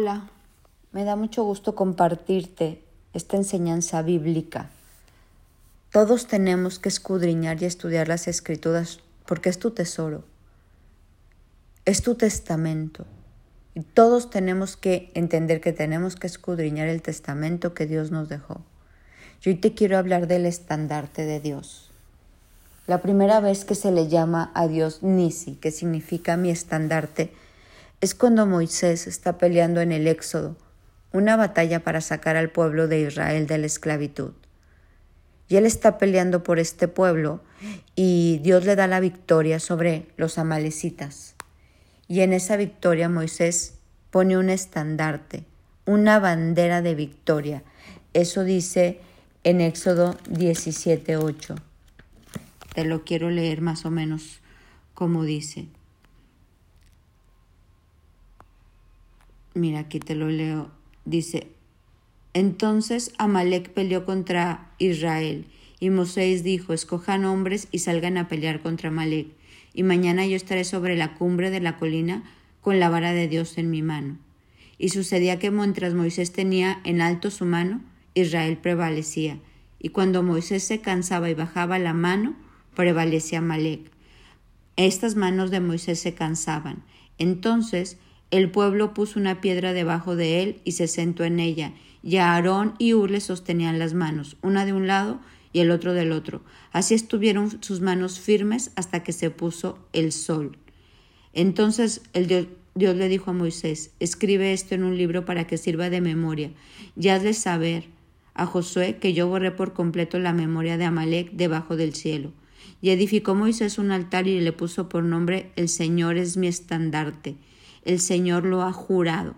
Hola, me da mucho gusto compartirte esta enseñanza bíblica. Todos tenemos que escudriñar y estudiar las escrituras porque es tu tesoro, es tu testamento. Y todos tenemos que entender que tenemos que escudriñar el testamento que Dios nos dejó. Yo hoy te quiero hablar del estandarte de Dios. La primera vez que se le llama a Dios Nisi, que significa mi estandarte, es cuando Moisés está peleando en el Éxodo, una batalla para sacar al pueblo de Israel de la esclavitud. Y él está peleando por este pueblo y Dios le da la victoria sobre los amalecitas. Y en esa victoria Moisés pone un estandarte, una bandera de victoria. Eso dice en Éxodo 17:8. Te lo quiero leer más o menos como dice. Mira, aquí te lo leo. Dice, entonces Amalek peleó contra Israel, y Moisés dijo, escojan hombres y salgan a pelear contra Amalek, y mañana yo estaré sobre la cumbre de la colina con la vara de Dios en mi mano. Y sucedía que mientras Moisés tenía en alto su mano, Israel prevalecía, y cuando Moisés se cansaba y bajaba la mano, prevalecía Amalek. Estas manos de Moisés se cansaban. Entonces el pueblo puso una piedra debajo de él y se sentó en ella, y Aarón y Ur le sostenían las manos, una de un lado y el otro del otro. Así estuvieron sus manos firmes hasta que se puso el sol. Entonces el Dios, Dios le dijo a Moisés, escribe esto en un libro para que sirva de memoria, y hazle saber a Josué que yo borré por completo la memoria de Amalek debajo del cielo. Y edificó Moisés un altar y le puso por nombre El Señor es mi estandarte el Señor lo ha jurado.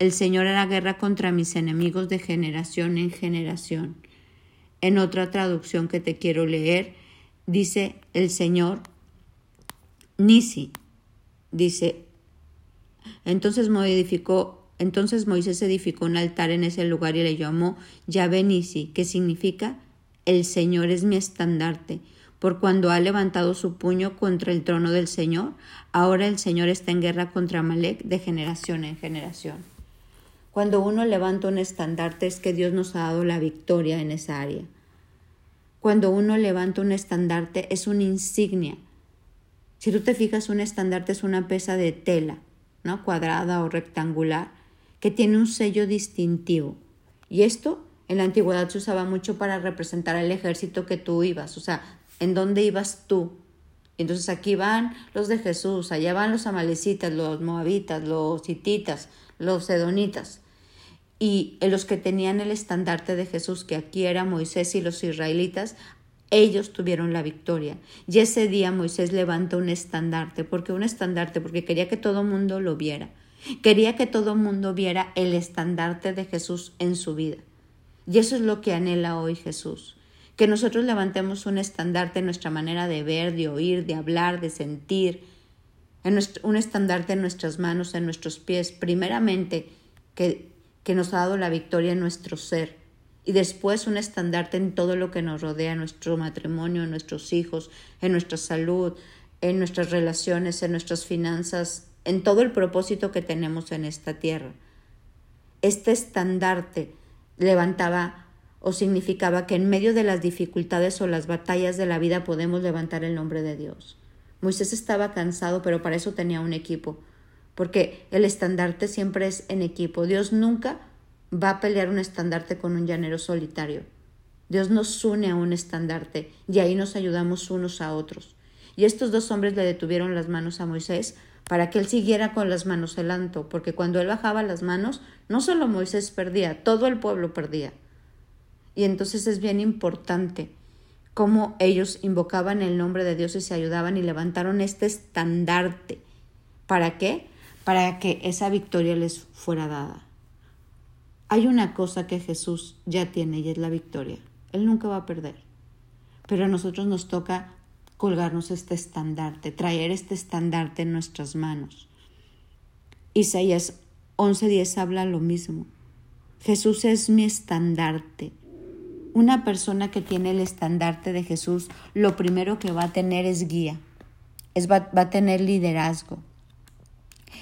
El Señor hará guerra contra mis enemigos de generación en generación. En otra traducción que te quiero leer, dice el Señor Nisi. Dice, entonces, entonces Moisés edificó un altar en ese lugar y le llamó Yahvé Nisi, que significa el Señor es mi estandarte por cuando ha levantado su puño contra el trono del Señor, ahora el Señor está en guerra contra Amalek de generación en generación. Cuando uno levanta un estandarte es que Dios nos ha dado la victoria en esa área. Cuando uno levanta un estandarte es una insignia. Si tú te fijas, un estandarte es una pesa de tela, ¿no? cuadrada o rectangular, que tiene un sello distintivo. Y esto en la antigüedad se usaba mucho para representar el ejército que tú ibas. O sea, en dónde ibas tú. Entonces aquí van los de Jesús, allá van los amalecitas, los moabitas, los hititas, los sedonitas. Y los que tenían el estandarte de Jesús, que aquí era Moisés y los israelitas, ellos tuvieron la victoria. Y ese día Moisés levantó un estandarte. ¿Por qué un estandarte? Porque quería que todo mundo lo viera. Quería que todo mundo viera el estandarte de Jesús en su vida. Y eso es lo que anhela hoy Jesús que nosotros levantemos un estandarte en nuestra manera de ver, de oír, de hablar, de sentir, en un estandarte en nuestras manos, en nuestros pies, primeramente que, que nos ha dado la victoria en nuestro ser y después un estandarte en todo lo que nos rodea, en nuestro matrimonio, en nuestros hijos, en nuestra salud, en nuestras relaciones, en nuestras finanzas, en todo el propósito que tenemos en esta tierra. Este estandarte levantaba o significaba que en medio de las dificultades o las batallas de la vida podemos levantar el nombre de Dios. Moisés estaba cansado, pero para eso tenía un equipo, porque el estandarte siempre es en equipo. Dios nunca va a pelear un estandarte con un llanero solitario. Dios nos une a un estandarte y ahí nos ayudamos unos a otros. Y estos dos hombres le detuvieron las manos a Moisés para que él siguiera con las manos el alto, porque cuando él bajaba las manos, no solo Moisés perdía, todo el pueblo perdía. Y entonces es bien importante cómo ellos invocaban el nombre de Dios y se ayudaban y levantaron este estandarte. ¿Para qué? Para que esa victoria les fuera dada. Hay una cosa que Jesús ya tiene y es la victoria. Él nunca va a perder. Pero a nosotros nos toca colgarnos este estandarte, traer este estandarte en nuestras manos. Isaías 11:10 habla lo mismo. Jesús es mi estandarte, una persona que tiene el estandarte de Jesús, lo primero que va a tener es guía, es, va, va a tener liderazgo.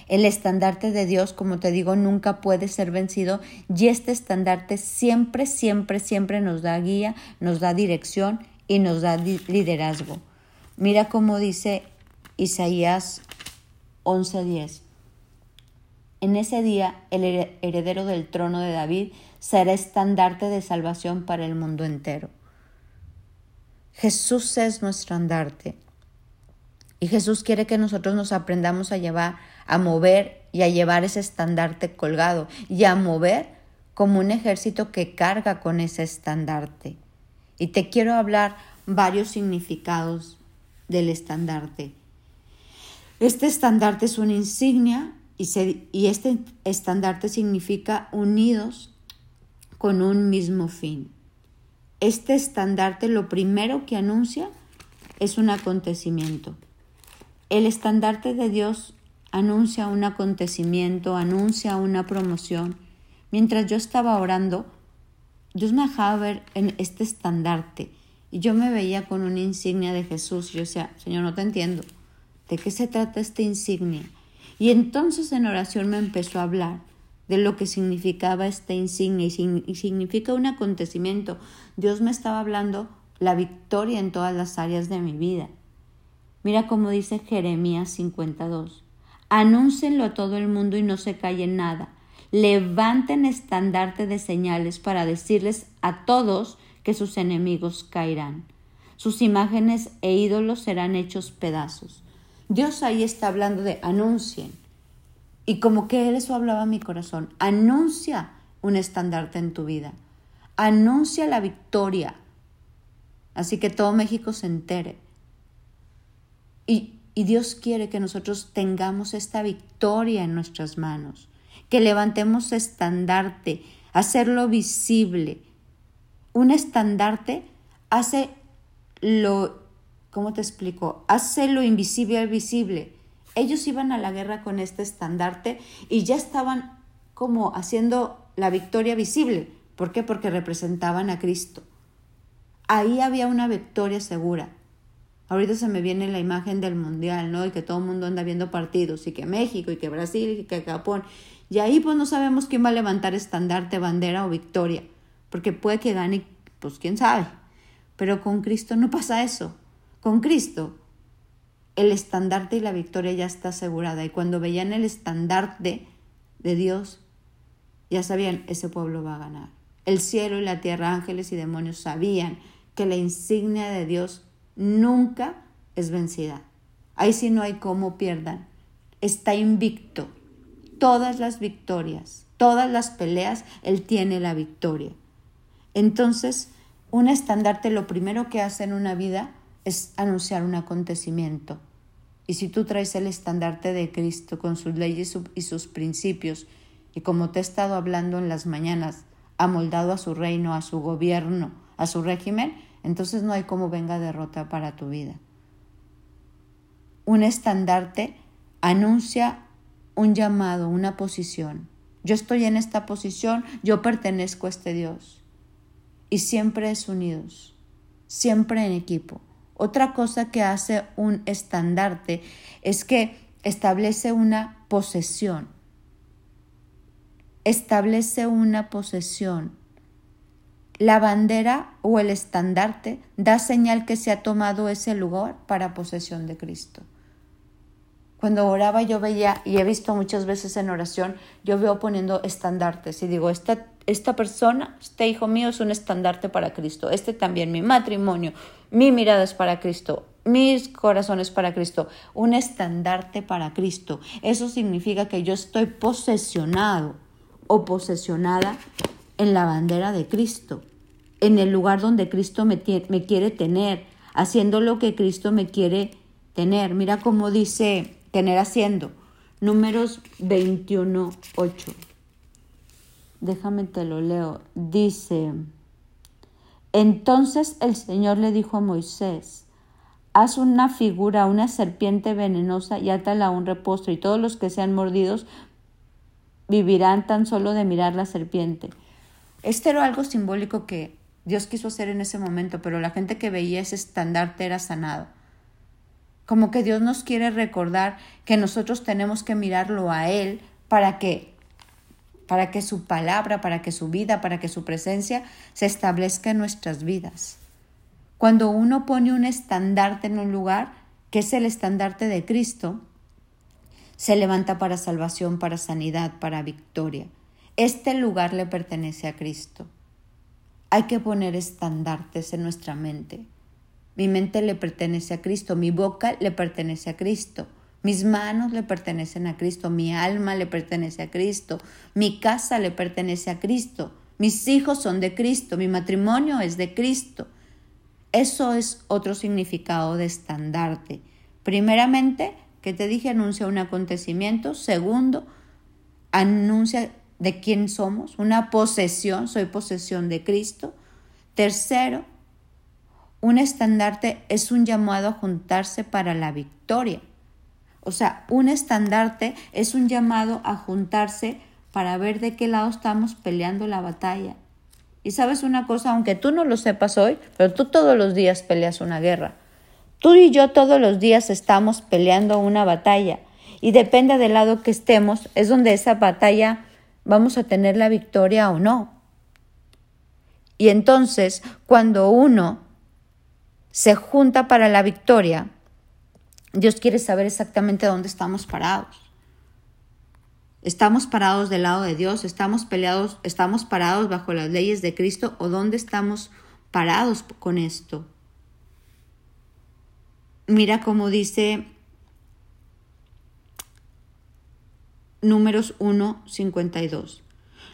El estandarte de Dios, como te digo, nunca puede ser vencido y este estandarte siempre, siempre, siempre nos da guía, nos da dirección y nos da liderazgo. Mira cómo dice Isaías 11:10. En ese día el heredero del trono de David será estandarte de salvación para el mundo entero. Jesús es nuestro andarte. Y Jesús quiere que nosotros nos aprendamos a llevar, a mover y a llevar ese estandarte colgado y a mover como un ejército que carga con ese estandarte. Y te quiero hablar varios significados del estandarte. Este estandarte es una insignia y, este estandarte significa unidos con un mismo fin. Este estandarte lo primero que anuncia es un acontecimiento. El estandarte de Dios anuncia un acontecimiento, anuncia una promoción. Mientras yo estaba orando, Dios me dejaba ver en este estandarte y yo me veía con una insignia de Jesús. Yo decía, Señor, no te entiendo. ¿De qué se trata esta insignia? Y entonces en oración me empezó a hablar de lo que significaba esta insignia y significa un acontecimiento. Dios me estaba hablando la victoria en todas las áreas de mi vida. Mira cómo dice Jeremías 52. Anúncenlo a todo el mundo y no se calle nada. Levanten estandarte de señales para decirles a todos que sus enemigos caerán. Sus imágenes e ídolos serán hechos pedazos. Dios ahí está hablando de anuncien. Y como que eso hablaba mi corazón, anuncia un estandarte en tu vida. Anuncia la victoria. Así que todo México se entere. Y, y Dios quiere que nosotros tengamos esta victoria en nuestras manos, que levantemos estandarte, hacerlo visible. Un estandarte hace lo, ¿cómo te explico? Hace lo invisible al visible. Ellos iban a la guerra con este estandarte y ya estaban como haciendo la victoria visible. ¿Por qué? Porque representaban a Cristo. Ahí había una victoria segura. Ahorita se me viene la imagen del mundial, ¿no? Y que todo el mundo anda viendo partidos, y que México, y que Brasil, y que Japón. Y ahí pues no sabemos quién va a levantar estandarte, bandera o victoria, porque puede que gane, pues quién sabe. Pero con Cristo no pasa eso. Con Cristo el estandarte y la victoria ya está asegurada. Y cuando veían el estandarte de Dios, ya sabían, ese pueblo va a ganar. El cielo y la tierra, ángeles y demonios sabían que la insignia de Dios nunca es vencida. Ahí sí no hay cómo pierdan. Está invicto. Todas las victorias, todas las peleas, Él tiene la victoria. Entonces, un estandarte lo primero que hace en una vida es anunciar un acontecimiento. Y si tú traes el estandarte de Cristo con sus leyes y sus principios, y como te he estado hablando en las mañanas, amoldado a su reino, a su gobierno, a su régimen, entonces no hay cómo venga derrota para tu vida. Un estandarte anuncia un llamado, una posición. Yo estoy en esta posición, yo pertenezco a este Dios. Y siempre es unidos, siempre en equipo. Otra cosa que hace un estandarte es que establece una posesión. Establece una posesión. La bandera o el estandarte da señal que se ha tomado ese lugar para posesión de Cristo. Cuando oraba yo veía, y he visto muchas veces en oración, yo veo poniendo estandartes y digo, esta, esta persona, este hijo mío es un estandarte para Cristo, este también, mi matrimonio, mi mirada es para Cristo, mis corazones para Cristo, un estandarte para Cristo. Eso significa que yo estoy posesionado o posesionada en la bandera de Cristo, en el lugar donde Cristo me, me quiere tener, haciendo lo que Cristo me quiere tener. Mira cómo dice tener haciendo. Números 21, 8. Déjame te lo leo. Dice, entonces el Señor le dijo a Moisés, haz una figura, una serpiente venenosa y átala a un reposo y todos los que sean mordidos vivirán tan solo de mirar la serpiente. Este era algo simbólico que Dios quiso hacer en ese momento, pero la gente que veía ese estandarte era sanado. Como que Dios nos quiere recordar que nosotros tenemos que mirarlo a Él para que para que su palabra, para que su vida, para que su presencia se establezca en nuestras vidas. Cuando uno pone un estandarte en un lugar, que es el estandarte de Cristo, se levanta para salvación, para sanidad, para victoria. Este lugar le pertenece a Cristo. Hay que poner estandartes en nuestra mente. Mi mente le pertenece a Cristo, mi boca le pertenece a Cristo. Mis manos le pertenecen a Cristo, mi alma le pertenece a Cristo, mi casa le pertenece a Cristo, mis hijos son de Cristo, mi matrimonio es de Cristo. Eso es otro significado de estandarte. Primeramente, que te dije, anuncia un acontecimiento. Segundo, anuncia de quién somos, una posesión, soy posesión de Cristo. Tercero, un estandarte es un llamado a juntarse para la victoria. O sea, un estandarte es un llamado a juntarse para ver de qué lado estamos peleando la batalla. Y sabes una cosa, aunque tú no lo sepas hoy, pero tú todos los días peleas una guerra. Tú y yo todos los días estamos peleando una batalla. Y depende del lado que estemos, es donde esa batalla vamos a tener la victoria o no. Y entonces, cuando uno se junta para la victoria, Dios quiere saber exactamente dónde estamos parados. ¿Estamos parados del lado de Dios? ¿Estamos peleados? ¿Estamos parados bajo las leyes de Cristo? ¿O dónde estamos parados con esto? Mira cómo dice Números 1, 52.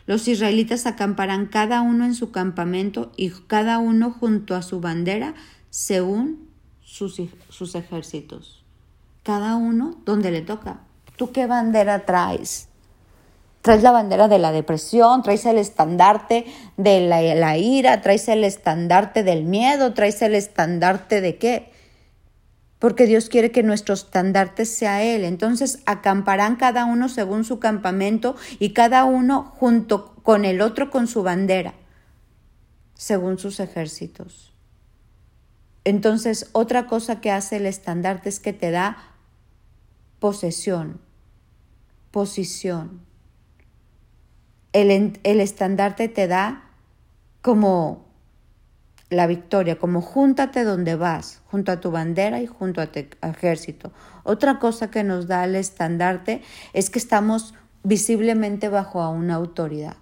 Los israelitas acamparán cada uno en su campamento y cada uno junto a su bandera según sus, sus ejércitos cada uno donde le toca. ¿Tú qué bandera traes? Traes la bandera de la depresión, traes el estandarte de la, ira, traes el estandarte del miedo, traes el estandarte de qué. Porque Dios quiere que nuestro estandarte sea Él. Entonces acamparán cada uno según su campamento y cada uno junto con el otro con su bandera, según sus ejércitos. Entonces, otra cosa que hace el estandarte es que te da posesión, posición. El, el estandarte te da como la victoria, como júntate donde vas, junto a tu bandera y junto a tu ejército. Otra cosa que nos da el estandarte es que estamos visiblemente bajo a una autoridad.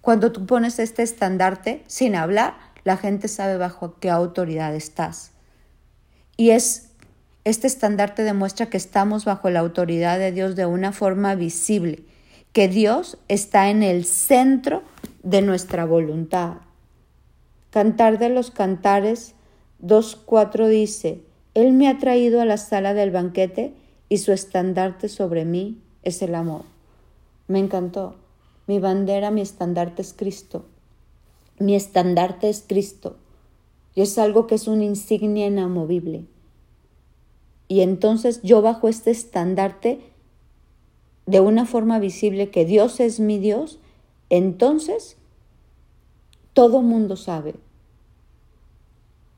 Cuando tú pones este estandarte sin hablar, la gente sabe bajo qué autoridad estás. Y es este estandarte demuestra que estamos bajo la autoridad de Dios de una forma visible, que Dios está en el centro de nuestra voluntad. Cantar de los Cantares 2.4 dice, Él me ha traído a la sala del banquete y su estandarte sobre mí es el amor. Me encantó. Mi bandera, mi estandarte es Cristo. Mi estandarte es Cristo. Y es algo que es una insignia inamovible. Y entonces yo bajo este estandarte de una forma visible que Dios es mi Dios, entonces todo mundo sabe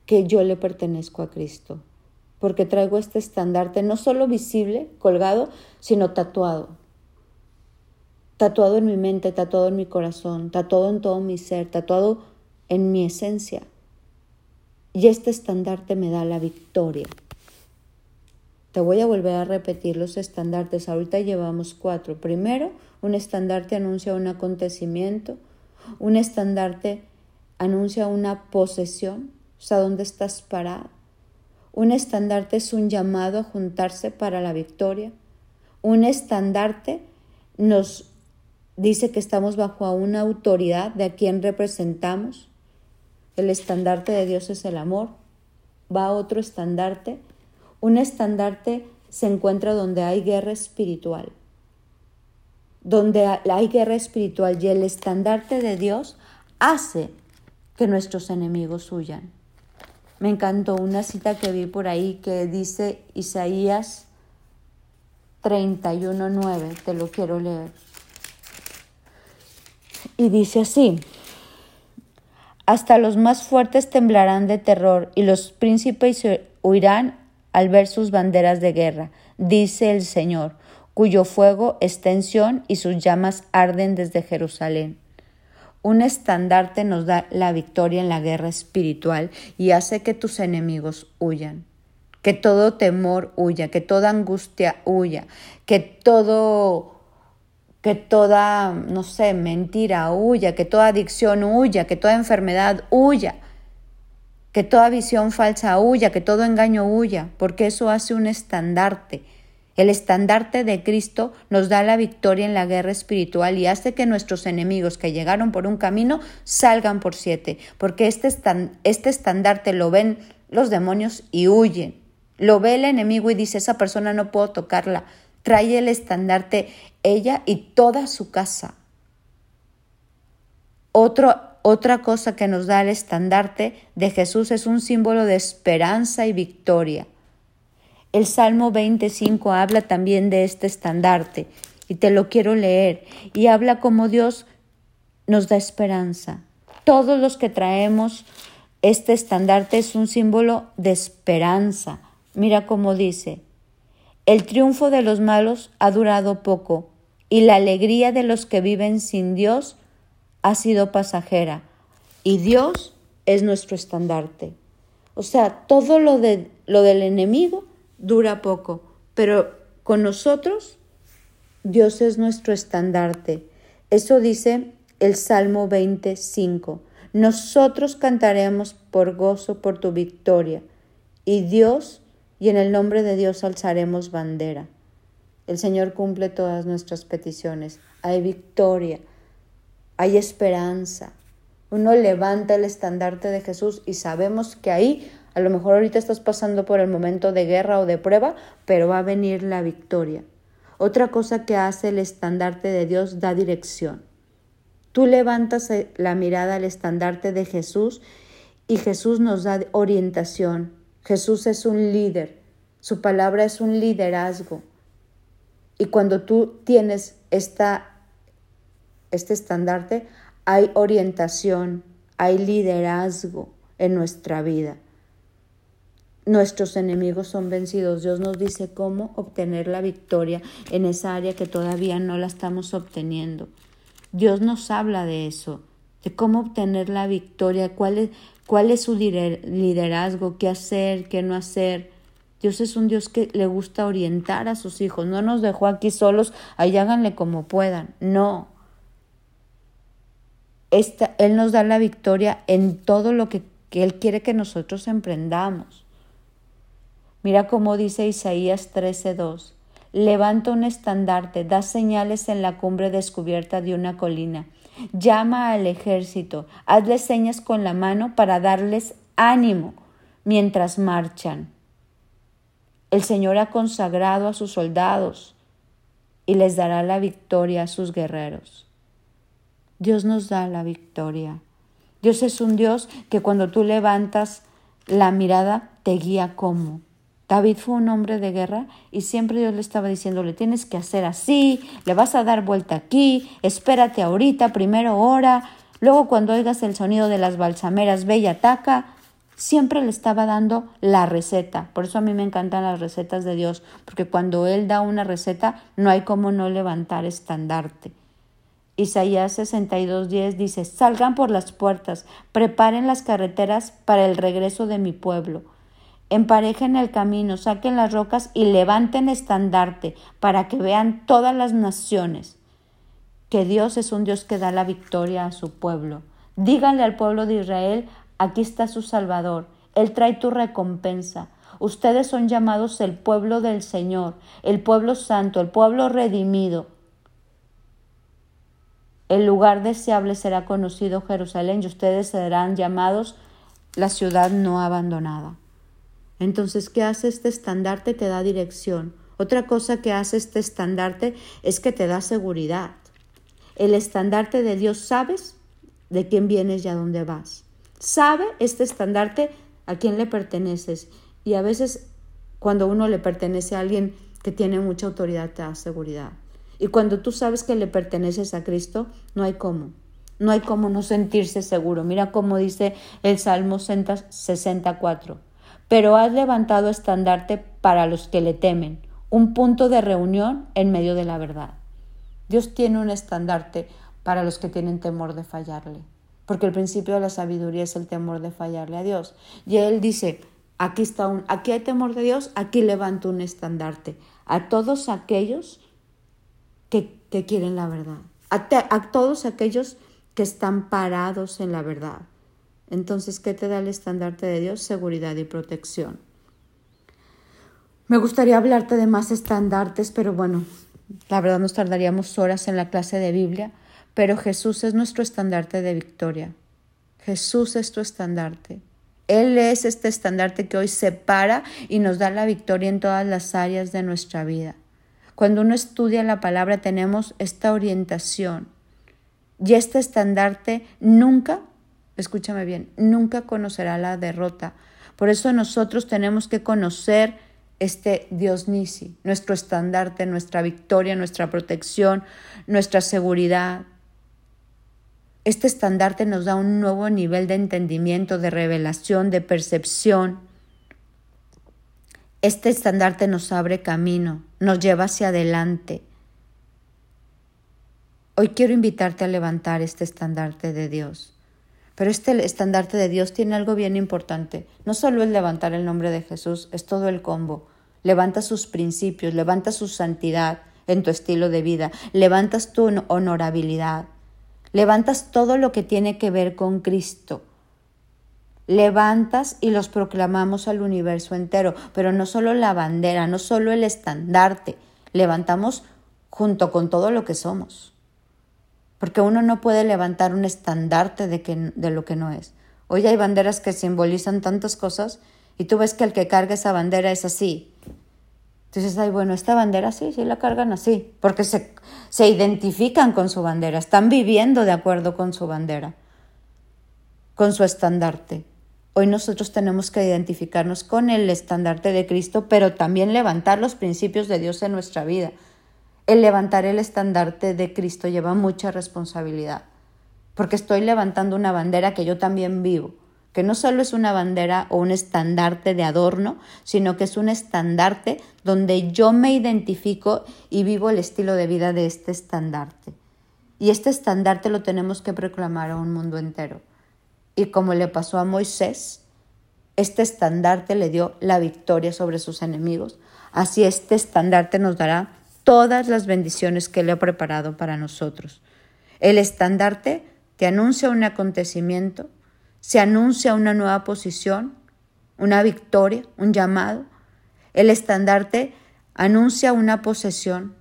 que yo le pertenezco a Cristo, porque traigo este estandarte no solo visible, colgado, sino tatuado. Tatuado en mi mente, tatuado en mi corazón, tatuado en todo mi ser, tatuado en mi esencia. Y este estandarte me da la victoria. Te voy a volver a repetir los estandartes. Ahorita llevamos cuatro. Primero, un estandarte anuncia un acontecimiento. Un estandarte anuncia una posesión, o sea, dónde estás parado. Un estandarte es un llamado a juntarse para la victoria. Un estandarte nos dice que estamos bajo una autoridad de a quien representamos. El estandarte de Dios es el amor. Va otro estandarte un estandarte se encuentra donde hay guerra espiritual. Donde hay guerra espiritual y el estandarte de Dios hace que nuestros enemigos huyan. Me encantó una cita que vi por ahí que dice Isaías 31.9, te lo quiero leer. Y dice así, hasta los más fuertes temblarán de terror y los príncipes huirán al ver sus banderas de guerra, dice el Señor, cuyo fuego es tensión y sus llamas arden desde Jerusalén. Un estandarte nos da la victoria en la guerra espiritual y hace que tus enemigos huyan, que todo temor huya, que toda angustia huya, que todo que toda, no sé, mentira huya, que toda adicción huya, que toda enfermedad huya, que toda visión falsa huya, que todo engaño huya, porque eso hace un estandarte el estandarte de Cristo nos da la victoria en la guerra espiritual y hace que nuestros enemigos que llegaron por un camino salgan por siete, porque este, este estandarte lo ven los demonios y huyen. Lo ve el enemigo y dice, esa persona no puedo tocarla. Trae el estandarte ella y toda su casa. otra cosa que nos da el estandarte de Jesús es un símbolo de esperanza y victoria. El Salmo 25 habla también de este estandarte y te lo quiero leer y habla como Dios nos da esperanza. Todos los que traemos este estandarte es un símbolo de esperanza. Mira cómo dice, el triunfo de los malos ha durado poco y la alegría de los que viven sin Dios ha sido pasajera y Dios es nuestro estandarte. O sea, todo lo, de, lo del enemigo dura poco, pero con nosotros Dios es nuestro estandarte. Eso dice el Salmo 25. Nosotros cantaremos por gozo por tu victoria, y Dios, y en el nombre de Dios alzaremos bandera. El Señor cumple todas nuestras peticiones. Hay victoria, hay esperanza. Uno levanta el estandarte de Jesús y sabemos que ahí a lo mejor ahorita estás pasando por el momento de guerra o de prueba, pero va a venir la victoria. Otra cosa que hace el estandarte de Dios da dirección. Tú levantas la mirada al estandarte de Jesús y Jesús nos da orientación. Jesús es un líder. Su palabra es un liderazgo. Y cuando tú tienes esta, este estandarte, hay orientación, hay liderazgo en nuestra vida nuestros enemigos son vencidos. Dios nos dice cómo obtener la victoria en esa área que todavía no la estamos obteniendo. Dios nos habla de eso, de cómo obtener la victoria, cuál es, cuál es su liderazgo, qué hacer, qué no hacer. Dios es un Dios que le gusta orientar a sus hijos. No nos dejó aquí solos, ahí háganle como puedan. No. Esta, él nos da la victoria en todo lo que, que Él quiere que nosotros emprendamos. Mira cómo dice Isaías 13:2. Levanta un estandarte, da señales en la cumbre descubierta de una colina. Llama al ejército, hazle señas con la mano para darles ánimo mientras marchan. El Señor ha consagrado a sus soldados y les dará la victoria a sus guerreros. Dios nos da la victoria. Dios es un Dios que cuando tú levantas la mirada te guía como David fue un hombre de guerra y siempre Dios le estaba diciendo, le tienes que hacer así, le vas a dar vuelta aquí, espérate ahorita, primero ora, luego cuando oigas el sonido de las balsameras, ve y ataca. Siempre le estaba dando la receta. Por eso a mí me encantan las recetas de Dios, porque cuando Él da una receta, no hay como no levantar estandarte. Isaías 62:10 dice, salgan por las puertas, preparen las carreteras para el regreso de mi pueblo emparejen el camino, saquen las rocas y levanten estandarte para que vean todas las naciones que Dios es un Dios que da la victoria a su pueblo. Díganle al pueblo de Israel, aquí está su Salvador, Él trae tu recompensa. Ustedes son llamados el pueblo del Señor, el pueblo santo, el pueblo redimido. El lugar deseable será conocido Jerusalén y ustedes serán llamados la ciudad no abandonada. Entonces, ¿qué hace este estandarte? Te da dirección. Otra cosa que hace este estandarte es que te da seguridad. El estandarte de Dios sabes de quién vienes y a dónde vas. Sabe este estandarte a quién le perteneces. Y a veces cuando uno le pertenece a alguien que tiene mucha autoridad te da seguridad. Y cuando tú sabes que le perteneces a Cristo, no hay cómo. No hay cómo no sentirse seguro. Mira cómo dice el Salmo 64 pero has levantado estandarte para los que le temen, un punto de reunión en medio de la verdad. Dios tiene un estandarte para los que tienen temor de fallarle, porque el principio de la sabiduría es el temor de fallarle a Dios. Y Él dice, aquí está un, aquí hay temor de Dios, aquí levanto un estandarte a todos aquellos que, quieren la verdad, a, a todos aquellos que están parados en la verdad. Entonces, ¿qué te da el estandarte de Dios? Seguridad y protección. Me gustaría hablarte de más estandartes, pero bueno, la verdad nos tardaríamos horas en la clase de Biblia, pero Jesús es nuestro estandarte de victoria. Jesús es tu estandarte. Él es este estandarte que hoy separa y nos da la victoria en todas las áreas de nuestra vida. Cuando uno estudia la palabra tenemos esta orientación y este estandarte nunca, escúchame bien, nunca conocerá la derrota. Por eso nosotros tenemos que conocer este Dios Nisi, nuestro estandarte, nuestra victoria, nuestra protección, nuestra seguridad. Este estandarte nos da un nuevo nivel de entendimiento, de revelación, de percepción. Este estandarte nos abre camino, nos lleva hacia adelante. Hoy quiero invitarte a levantar este estandarte de Dios. Pero este estandarte de Dios tiene algo bien importante. No solo es levantar el nombre de Jesús, es todo el combo. Levanta sus principios, levanta su santidad en tu estilo de vida, levantas tu honorabilidad, levantas todo lo que tiene que ver con Cristo. Levantas y los proclamamos al universo entero, pero no solo la bandera, no solo el estandarte, levantamos junto con todo lo que somos porque uno no puede levantar un estandarte de, que, de lo que no es. Hoy hay banderas que simbolizan tantas cosas y tú ves que el que carga esa bandera es así. Entonces, ay, bueno, esta bandera sí, sí la cargan así, porque se, se identifican con su bandera, están viviendo de acuerdo con su bandera, con su estandarte. Hoy nosotros tenemos que identificarnos con el estandarte de Cristo, pero también levantar los principios de Dios en nuestra vida. El levantar el estandarte de Cristo lleva mucha responsabilidad, porque estoy levantando una bandera que yo también vivo, que no solo es una bandera o un estandarte de adorno, sino que es un estandarte donde yo me identifico y vivo el estilo de vida de este estandarte. Y este estandarte lo tenemos que proclamar a un mundo entero. Y como le pasó a Moisés, este estandarte le dio la victoria sobre sus enemigos. Así este estandarte nos dará todas las bendiciones que Él ha preparado para nosotros. El estandarte te anuncia un acontecimiento, se anuncia una nueva posición, una victoria, un llamado. El estandarte anuncia una posesión.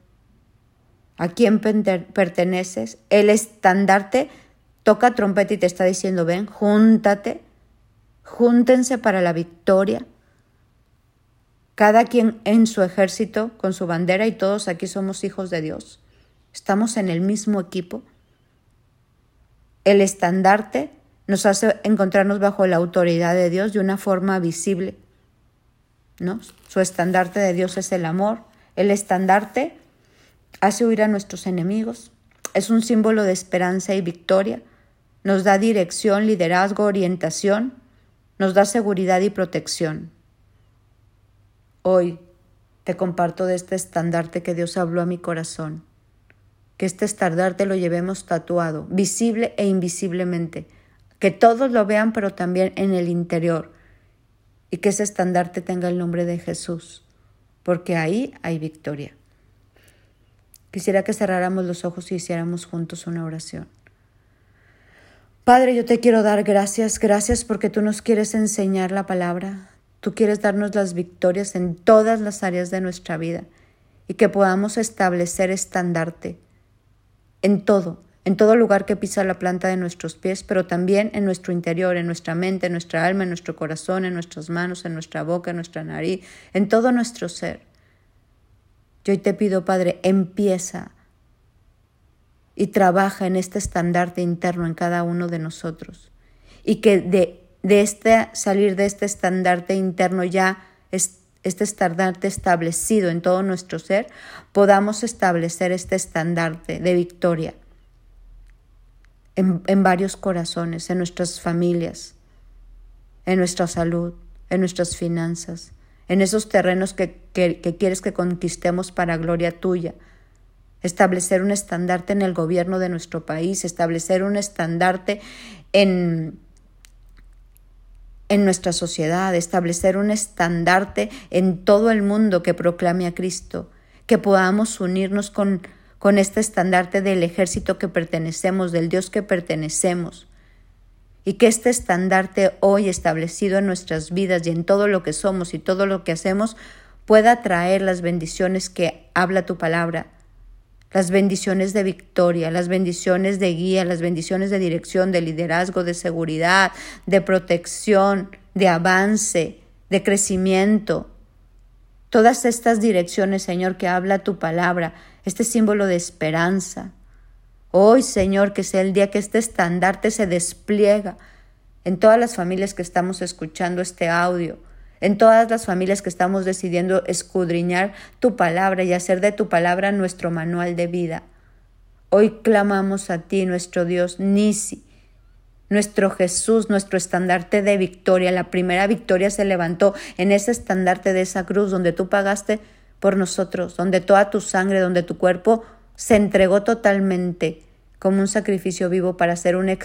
¿A quién perteneces? El estandarte toca trompeta y te está diciendo, ven, júntate, júntense para la victoria cada quien en su ejército con su bandera y todos aquí somos hijos de Dios. Estamos en el mismo equipo. El estandarte nos hace encontrarnos bajo la autoridad de Dios de una forma visible. ¿no? Su estandarte de Dios es el amor. El estandarte hace huir a nuestros enemigos. Es un símbolo de esperanza y victoria. Nos da dirección, liderazgo, orientación. Nos da seguridad y protección. Hoy te comparto de este estandarte que Dios habló a mi corazón. Que este estandarte lo llevemos tatuado, visible e invisiblemente. Que todos lo vean, pero también en el interior. Y que ese estandarte tenga el nombre de Jesús, porque ahí hay victoria. Quisiera que cerráramos los ojos y hiciéramos juntos una oración. Padre, yo te quiero dar gracias, gracias porque tú nos quieres enseñar la palabra, Tú quieres darnos las victorias en todas las áreas de nuestra vida y que podamos establecer estandarte en todo, en todo lugar que pisa la planta de nuestros pies, pero también en nuestro interior, en nuestra mente, en nuestra alma, en nuestro corazón, en nuestras manos, en nuestra boca, en nuestra nariz, en todo nuestro ser. Yo hoy te pido, Padre, empieza y trabaja en este estandarte interno en cada uno de nosotros y que de este, salir de este estandarte interno ya, este estandarte establecido en todo nuestro ser, podamos establecer este estandarte de victoria en, varios corazones, en nuestras familias, en nuestra salud, en nuestras finanzas, en esos terrenos que, que, quieres que conquistemos para gloria tuya. Establecer un estandarte en el gobierno de nuestro país, establecer un estandarte en, en nuestra sociedad, establecer un estandarte en todo el mundo que proclame a Cristo, que podamos unirnos con, con este estandarte del ejército que pertenecemos, del Dios que pertenecemos, y que este estandarte hoy establecido en nuestras vidas y en todo lo que somos y todo lo que hacemos pueda traer las bendiciones que habla tu palabra, las bendiciones de victoria, las bendiciones de guía, las bendiciones de dirección, de liderazgo, de seguridad, de protección, de avance, de crecimiento. Todas estas direcciones, Señor, que habla tu palabra, este símbolo de esperanza, Hoy, Señor, que sea el día que este estandarte se despliega en todas las familias que estamos escuchando este audio, en todas las familias que estamos decidiendo escudriñar tu palabra y hacer de tu palabra nuestro manual de vida. Hoy clamamos a ti, nuestro Dios Nisi, nuestro Jesús, nuestro estandarte de victoria. La primera victoria se levantó en ese estandarte de esa cruz donde tú pagaste por nosotros, donde toda tu sangre, donde tu cuerpo se entregó totalmente como un sacrificio vivo para ser un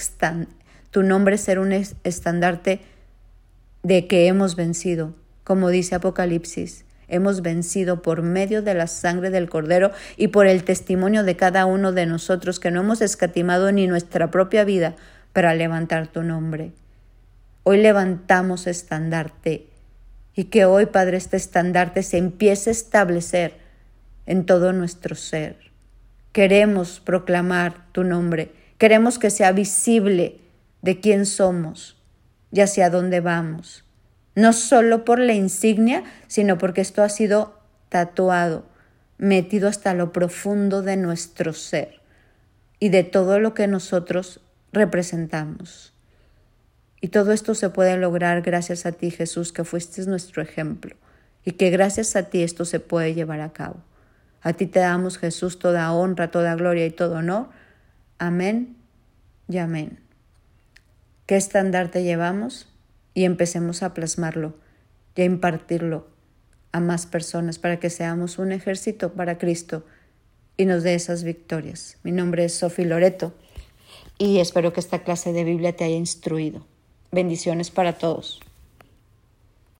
tu nombre ser un estandarte de que hemos vencido, como dice Apocalipsis. Hemos vencido por medio de la sangre del Cordero y por el testimonio de cada uno de nosotros que no hemos escatimado ni nuestra propia vida para levantar tu nombre. Hoy levantamos estandarte y que hoy, Padre, este estandarte se empiece a establecer en todo nuestro ser. Queremos proclamar tu nombre, queremos que sea visible de quién somos y hacia dónde vamos. No solo por la insignia, sino porque esto ha sido tatuado, metido hasta lo profundo de nuestro ser y de todo lo que nosotros representamos. Y todo esto se puede lograr gracias a ti, Jesús, que fuiste nuestro ejemplo, y que gracias a ti esto se puede llevar a cabo. A ti te damos, Jesús, toda honra, toda gloria y todo honor. Amén y amén. ¿Qué estandarte llevamos? Y empecemos a plasmarlo y a impartirlo a más personas para que seamos un ejército para Cristo y nos dé esas victorias. Mi nombre es Sofi Loreto y espero que esta clase de Biblia te haya instruido. Bendiciones para todos.